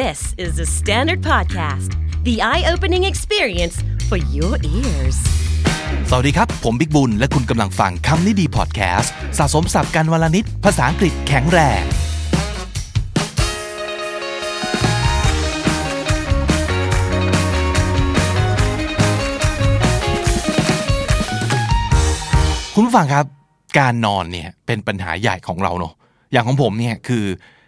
This is the Standard Podcast, the eye opening experience for your ears. สวัสดีครับ ผมบิ๊กบุญ และคุณกำลังฟังคำนี้ดีพอดแคสต์สะสมสับกันวลนิด ภาษาอังกฤษแข็งแรง คุณผู้ฟังครับ การนอนเนี่ยเป็นปัญหาใหญ่ของเราเนอะอย่างของผมเนี่ยคือ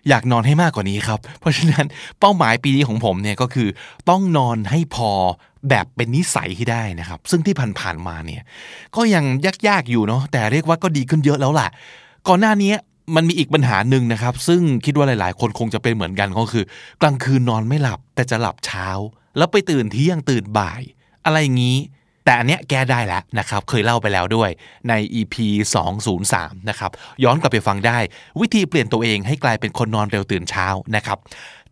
อยากนอนให้มากกว่านี้ครับ เพราะฉะนั้นเป้าหมายปีนี้ของผมเนี่ยก็คือต้องนอนให้พอแบบเป็นนิสัยที่ได้นะครับ ซึ่งที่ผ่านๆมาเนี่ยก็ยังยากๆอยู่เนาะแต่เรียกว่าก็ดีขึ้นเยอะแล้วล่ะ ก่อนหน้านี้มันมีอีกปัญหาหนึ่งนะครับ ซึ่งคิดว่าหลายๆ คนคงจะเป็นเหมือนกันก็คือ กลางคืนนอนไม่หลับแต่จะหลับเช้า แล้วไปตื่นเที่ยงตื่นบ่าย อะไรอย่างนี้ แต่อันเนี้ยแก้ได้แล้วนะครับ เคยเล่าไปแล้วด้วยใน EP 203 นะครับ ย้อนกลับไปฟังได้ วิธีเปลี่ยนตัวเองให้กลายเป็นคนนอนเร็วตื่นเช้านะครับ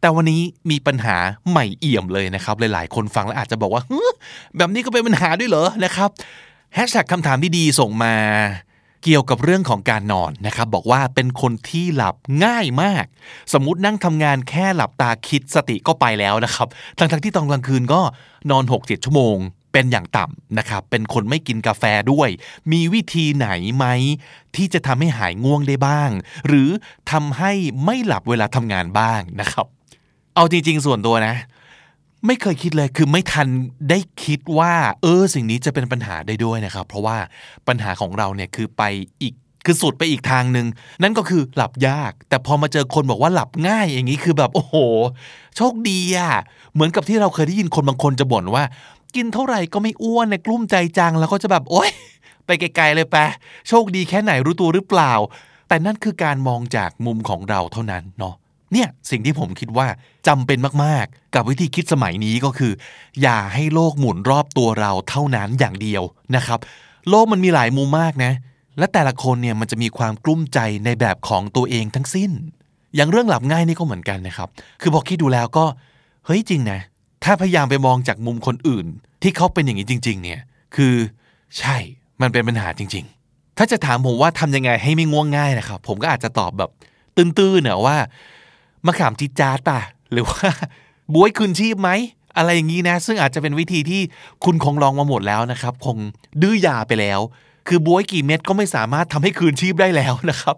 แต่วันนี้มีปัญหาใหม่เอี่ยมเลยนะครับ หลายๆ คนฟังแล้วอาจจะบอกว่าแบบนี้ก็เป็นปัญหาด้วยเหรอนะครับแฮชแท็กคำถามที่ดีส่งมาเกี่ยวกับเรื่องของการนอนนะครับ บอกว่าเป็นคนที่หลับง่ายมาก สมมุตินั่งทำงานแค่หลับตาคิดสติก็ไปแล้วนะครับทั้งๆที่ตอนกลางคืนก็นอน 6-7 ชั่วโมง เป็นอย่างต่ำนะครับเป็นคนไม่กินกาแฟด้วย มีวิธีไหนไหมที่จะทำให้หายง่วงได้บ้าง หรือทำให้ไม่หลับเวลาทำงานบ้างนะครับ เอาจริง ๆ ส่วนตัวนะ ไม่เคยคิดเลยคือไม่ทันได้คิดว่า เออ สิ่งนี้จะเป็นปัญหาได้ด้วยนะครับ เพราะว่าปัญหาของเราเนี่ยคือไปอีกคือสุดไปอีกทางหนึ่งนั่นก็คือหลับยาก แต่พอมาเจอคนบอกว่าหลับง่ายอย่างนี้คือแบบโอ้โห โชคดีอะเหมือนกับที่เราเคยได้ยินคนบางคนจะบ่นว่า กินเท่าไหร่ก็ไม่อ้วนในกลุ้มใจจังแล้วก็จะแบบโอ๊ยไปไกลๆเลยแปะโชคดีแค่ไหนรู้ตัวหรือเปล่า แต่นั่นคือการมองจากมุมของเราเท่านั้นเนาะเนี่ยสิ่งที่ผมคิดว่าจำเป็นมากๆ กับวิธีคิดสมัยนี้ก็คือ อย่าให้โลกหมุนรอบตัวเราเท่านั้นอย่างเดียวนะครับ โลกมันมีหลายมุมมากนะ และแต่ละคนเนี่ยมันจะมีความกลุ้มใจในแบบของตัวเองทั้งสิ้น อย่างเรื่องหลับง่ายนี่ก็เหมือนกันนะครับ คือพอคิดดูแล้วก็เฮ้ยจริงนะ ถ้าพยายามไปมองจากมุมคนอื่น ที่เขาเป็นอย่างนี้จริง ๆ เนี่ย คือใช่มันเป็นปัญหาจริง ๆ ถ้าจะถามผมว่าทำยังไงให้ไม่ง่วงง่ายนะครับ ผมก็อาจจะตอบแบบตื้นๆเน่ะว่ามะขามจิจาร์ป่ะหรือว่าบวยคืนชีพไหมอะไรอย่างนี้นะ ซึ่งอาจจะเป็นวิธีที่คุณคงลองมาหมดแล้วนะครับ คงดื้อยาไปแล้ว คือบ๊วยกี่เม็ดก็ไม่สามารถทำให้คืนชีพได้แล้วนะครับ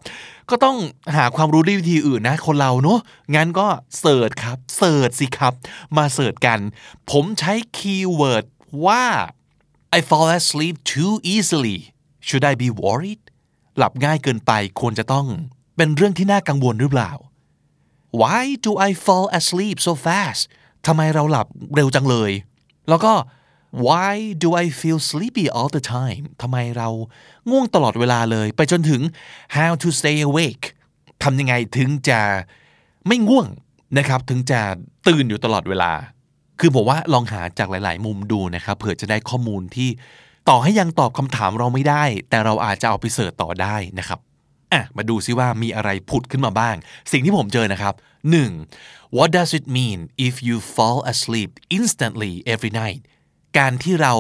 ก็ต้องหาความรู้ด้วยวิธีอื่นนะ คนเราเนอะงั้นก็ search ครับ search สิครับ มา search กัน ผมใช้ keyword ว่า I fall asleep too easily should I be worried หลับง่ายเกินไปควรจะต้องเป็นเรื่องที่น่ากังวลหรือเปล่า Why do I fall asleep so fast ทำไมเราหลับเร็วจังเลย แล้วก็ Why do I feel sleepy all the time ทำไมเราง่วงตลอดเวลาเลย ไปจนถึง How to stay awake ทำยังไงถึงจะไม่ง่วงนะครับ ถึงจะตื่นอยู่ตลอดเวลา คือผมว่าลองหาจากหลาย ๆ มุมดูนะครับเผื่อจะได้ข้อมูลที่ต่อให้ยังตอบคำถามเราไม่ได้ แต่เราอาจจะเอาไปเสิร์ชต่อได้นะครับอะมาดูซิว่ามีอะไรผุดขึ้นมาบ้าง สิ่งที่ผมเจอนะครับ 1. What does it mean if you fall asleep instantly every night การที่เรา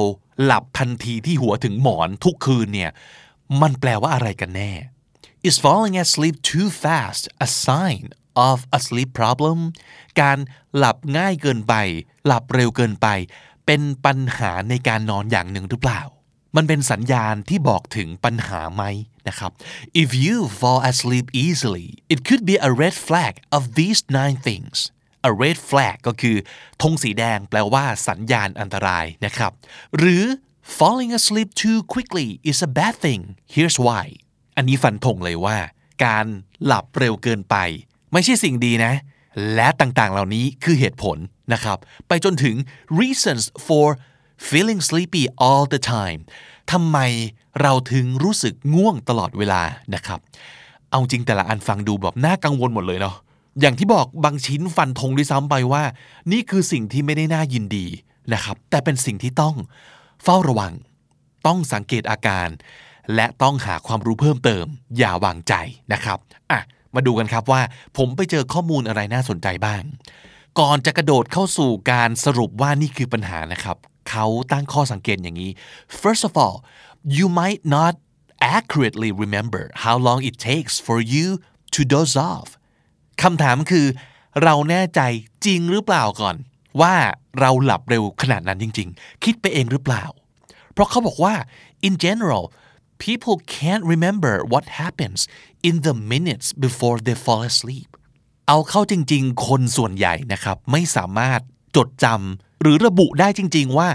หลับทันทีที่หัวถึงหมอนทุกคืนเนี่ย มันแปลว่าอะไรกันแน่ Is falling asleep too fast a sign of a sleep problem การหลับง่ายเกินไป หลับเร็วเกินไป เป็นปัญหาในการนอนอย่างหนึ่งหรือเปล่า มันเป็นสัญญาณที่บอกถึงปัญหาไหมนะครับ If you fall asleep easily it could be a red flag of these nine things a red flag ก็คือธงสีแดงแปลว่าสัญญาณอันตรายนะครับ หรือ falling asleep too quickly is a bad thing here's why อันนี้ฟันธงเลยว่า การหลับเร็วเกินไป ไม่ใช่สิ่งดีนะ และต่างๆ เหล่านี้คือเหตุผลนะครับ ไปจนถึง reasons for feeling sleepy all the time ทำไมเราถึงรู้สึกง่วงตลอดเวลานะครับ เอาจริงแต่ละอันฟังดูแบบน่ากังวลหมดเลยเนาะ อย่างที่บอกบางชิ้นฟันธงด้วยซ้ำไปว่า นี่คือสิ่งที่ไม่ได้น่ายินดีนะครับ แต่เป็นสิ่งที่ต้องเฝ้าระวัง ต้องสังเกตอาการ และต้องหาความรู้เพิ่มเติม อย่าวางใจนะครับอะมาดูกันครับว่า ผมไปเจอข้อมูลอะไรน่าสนใจบ้าง ก่อนจะกระโดดเข้าสู่การสรุปว่านี่คือปัญหานะครับเขาตั้งข้อสังเกตอย่างนี้ first of all you might not accurately remember how long it takes for you to doze off คำถามคือ เราแน่ใจจริงหรือเปล่าก่อน ว่าเราหลับเร็วขนาดนั้นจริง ๆ คิดไปเองหรือเปล่า เพราะเขาบอกว่า in general people can't remember what happens in the minutes before they fall asleep เอาเข้าจริง ๆ คนส่วนใหญ่นะครับ ไม่สามารถจดจำหรือระบุได้จริง ๆ ว่า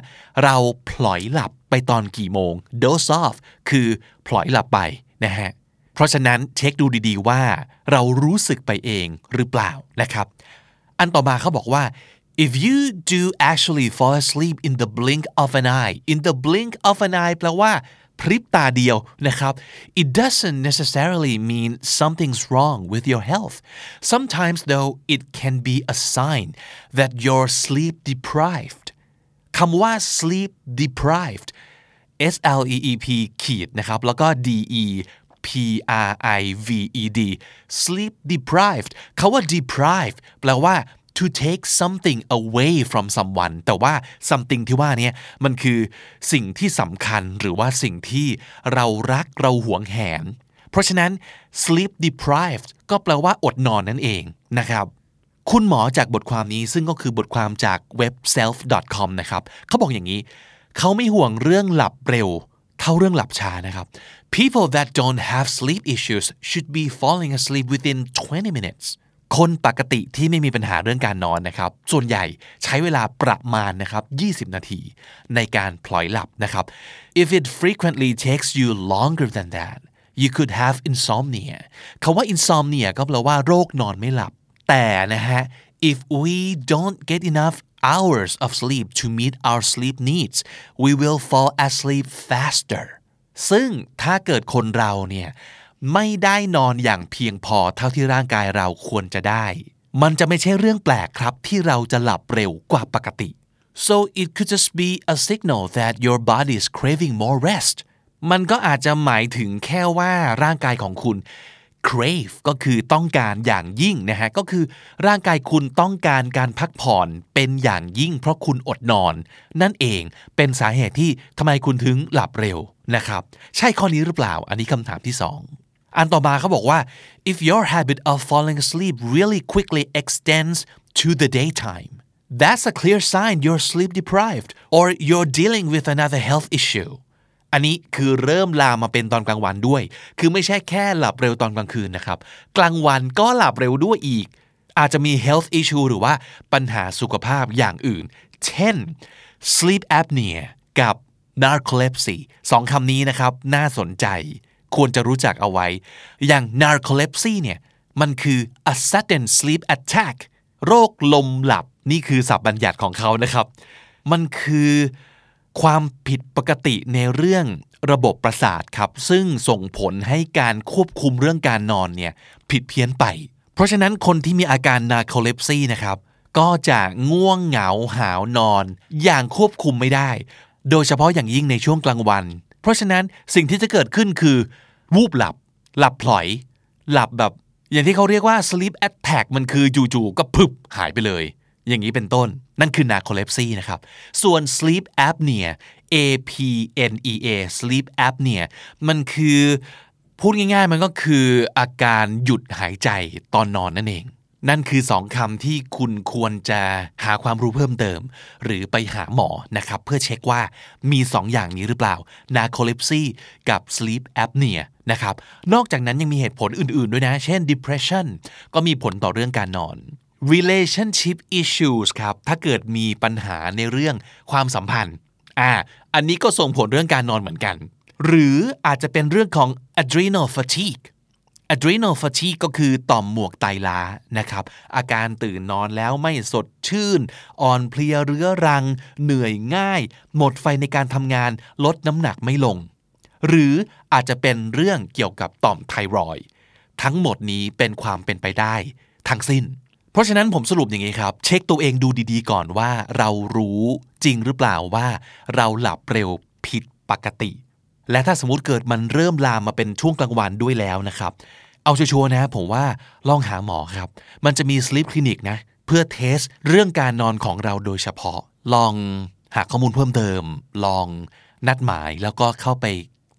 เราพลอยหลับไปตอนกี่โมง doze off คือพลอยหลับไปนะฮะ เพราะฉะนั้นเช็คดูดีๆว่าเรารู้สึกไปเองหรือเปล่านะครับ อันต่อมาเขาบอกว่า if you do actually fall asleep in the blink of an eye in the blink of an eye แปลว่าพริบตาเดียวนะครับ it doesn't necessarily mean something's wrong with your health sometimes though it can be a sign that you're sleep deprived คำว่า sleep deprived S L E E P ขีดนะครับ แล้วก็ D E P R I V E D sleep deprived คาว่า deprived แปลว่า to take something away from someone แต่ว่า something ที่ว่านี้มันคือสิ่งที่สำคัญหรือว่าสิ่งที่เรารักเราหวงแหน เพราะฉะนั้น sleep deprived ก็แปลว่าอดนอนนั่นเองนะครับ คุณหมอจากบทความนี้ซึ่งก็คือบทความจากเว็บ self.com นะครับเขาบอกอย่างนี้ เขาไม่ห่วงเรื่องหลับเร็ว เท่าเรื่องหลับช้านะครับ people that don't have sleep issues should be falling asleep within 20 minutes คนปกติที่ไม่มีปัญหาเรื่องการนอนนะครับ ส่วนใหญ่ใช้เวลาประมาณนะครับ 20 นาที ในการพลอยหลับนะครับ if it frequently takes you longer than that you could have insomnia คาว่า insomnia ก็แปลว่าโรคนอนไม่หลับ แต่นะฮะ if we don't get enough hours of sleep to meet our sleep needs we will fall asleep faster ซึ่งถ้าเกิดคนเราเนี่ยไม่ได้นอนอย่างเพียงพอเท่าที่ร่างกายเราควรจะได้ มันจะไม่ใช่เรื่องแปลกครับที่เราจะหลับเร็วกว่าปกติ so it could just be a signal that your body is craving more rest มันก็อาจจะหมายถึงแค่ว่าร่างกายของคุณ crave ก็คือต้องการอย่างยิ่งนะฮะก็คือร่างกายคุณต้องการการพักผ่อนเป็นอย่างยิ่ง เพราะคุณอดนอน นั่นเองเป็นสาเหตุที่ทำไมคุณถึงหลับเร็วนะครับ ใช่ข้อนี้หรือเปล่า อันนี้คำถามที่สองอันต่อมาเขาบอกว่า if your habit of falling asleep really quickly extends to the daytime that's a clear sign you're sleep deprived or you're dealing with another health issue อันนี้คือเริ่มลามมาเป็นตอนกลางวันด้วย คือไม่ใช่แค่หลับเร็วตอนกลางคืนนะครับ กลางวันก็หลับเร็วด้วยอีก อาจจะมี health issue หรือว่าปัญหาสุขภาพอย่างอื่น เช่น sleep apnea กับ narcolepsy สองคำนี้นะครับ น่าสนใจ ควรจะรู้จักเอาไว้ อย่าง narcolepsy เนี่ย มันคือ a sudden sleep attack โรคลมหลับ นี่คือศัพท์บัญญัติของเขานะครับ มันคือ ความผิดปกติในเรื่องระบบประสาทครับ ซึ่งส่งผลให้การควบคุมเรื่องการนอนเนี่ยผิดเพี้ยนไป เพราะฉะนั้นคนที่มีอาการ narcolepsy นะครับ ก็จะง่วงเหงาหาวนอน อย่างควบคุมไม่ได้ โดยเฉพาะอย่างยิ่งในช่วงกลางวัน เพราะฉะนั้นสิ่งที่จะเกิดขึ้นคือ วูบหลับ หลับพลอย หลับแบบ อย่างที่เขาเรียกว่า sleep attack มันคือจู่ๆก็พึบหายไปเลย อย่างนี้เป็นต้น นั่นคือ narcolepsy นะครับ ส่วน sleep apnea A P N E A sleep apnea มันคือพูดง่ายๆ มันก็คืออาการหยุดหายใจตอนนอนนั่นเอง นั่นคือสองคำที่คุณควรจะหาความรู้เพิ่มเติม หรือไปหาหมอนะครับ เพื่อเช็คว่ามีสองอย่างนี้หรือเปล่า narcolepsy กับ sleep apnea นะครับ นอกจากนั้นยังมีเหตุผลอื่นๆด้วยนะ เช่น depression ก็มีผลต่อเรื่องการนอน relationship issues ครับ ถ้าเกิดมีปัญหาในเรื่องความสัมพันธ์ อ่า อันนี้ก็ส่งผลเรื่องการนอนเหมือนกัน หรืออาจจะเป็นเรื่องของ adrenal fatigue adrenal fatigue ก็คือต่อมหมวกไตล้านะครับ อาการตื่นนอนแล้วไม่สดชื่น อ่อนเพลียเรื้อรัง เหนื่อยง่าย หมดไฟในการทำงาน ลดน้ำหนักไม่ลง หรืออาจจะเป็นเรื่องเกี่ยวกับต่อมไทรอยทั้งหมดนี้เป็นความเป็นไปได้ ทั้งสิ้น เพราะฉะนั้นผมสรุปอย่างนี้ครับ เช็คตัวเองดูดีๆก่อนว่าเรารู้จริงหรือเปล่าว่า เราหลับเร็วผิดปกติ และถ้าสมมติเกิดมันเริ่มลามมาเป็นช่วงกลางวันด้วยแล้วนะครับ เอาชัวร์นะผมว่าลองหาหมอครับ มันจะมี sleep clinic นะเพื่อ test เรื่องการนอนของเราโดยเฉพาะ ลองหาข้อมูลเพิ่มเติม ลองนัดหมายแล้วก็เข้าไป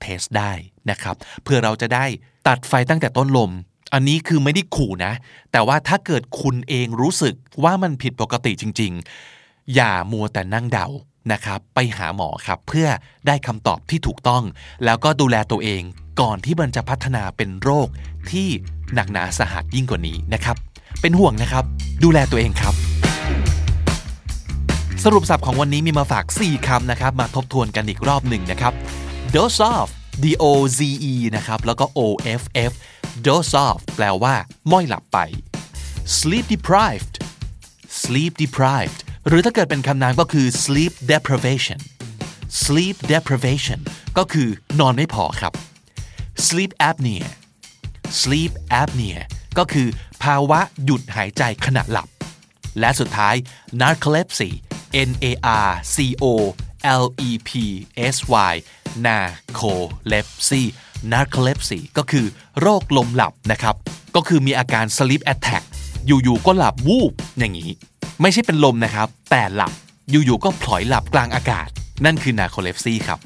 test ได้นะครับ เพื่อเราจะได้ตัดไฟตั้งแต่ต้นลม อันนี้คือไม่ได้ขู่นะ แต่ว่าถ้าเกิดคุณเองรู้สึกว่ามันผิดปกติจริง ๆ อย่ามัวแต่นั่งเดานะครับไปหาหมอครับเพื่อได้คำตอบที่ถูกต้อง แล้วก็ดูแลตัวเองก่อนที่มันจะพัฒนาเป็นโรคที่หนักหนาสาหัสยิ่งกว่านี้นะครับ เป็นห่วงนะครับ ดูแลตัวเองครับ สรุปสับของวันนี้มีมาฝาก 4 คำนะครับ มาทบทวนกันอีกรอบหนึ่งนะครับ dose off d o z e นะครับ แล้วก็ o f f dose off แปลว่าม้อยหลับไป sleep deprived sleep deprived หรือถ้าเกิดเป็นคำนามก็คือ sleep deprivation sleep deprivation ก็คือนอนไม่พอครับ sleep apnea sleep apnea ก็คือภาวะหยุดหายใจขณะหลับ และสุดท้าย narcolepsy N A R C O L E P S Y narcolepsy narcolepsy ก็คือโรคลมหลับนะครับ ก็คือมีอาการ sleep attack อยู่ๆก็หลับวูบอย่างนี้ ไม่ใช่เป็นลมนะครับ แต่หลับอยู่ๆก็ผล็อยหลับกลางอากาศ นั่นคือ narcolepsy ครับ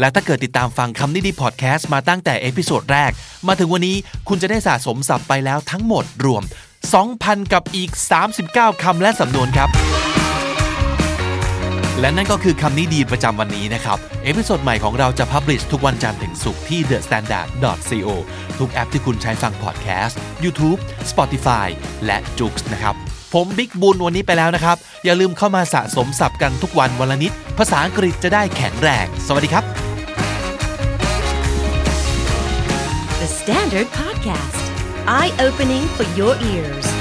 และถ้าเกิดติดตามฟังคำนี้ดีพอดแคสต์มาตั้งแต่ episode แรก มาถึงวันนี้คุณจะได้สะสมศัพท์ไปแล้วทั้งหมดรวม 2,000 กับอีก 39คำและสำนวนครับ และนั่นก็คือคำนี้ดีประจำวันนี้นะครับ episode ใหม่ของเราจะ publish ทุกวันจันทร์ถึงศุกร์ที่ thestandard.co ทุกแอปที่คุณใช้ฟังพอดแคสต์ YouTube Spotify และ j o o x นะครับ ผมบิ๊กบุญวันนี้ไปแล้วนะครับ อย่าลืมเข้ามาสะสมศัพท์กันทุกวันวันละนิด ภาษาอังกฤษจะได้แข็งแรง สวัสดีครับ The Standard Podcast, eye opening for your ears.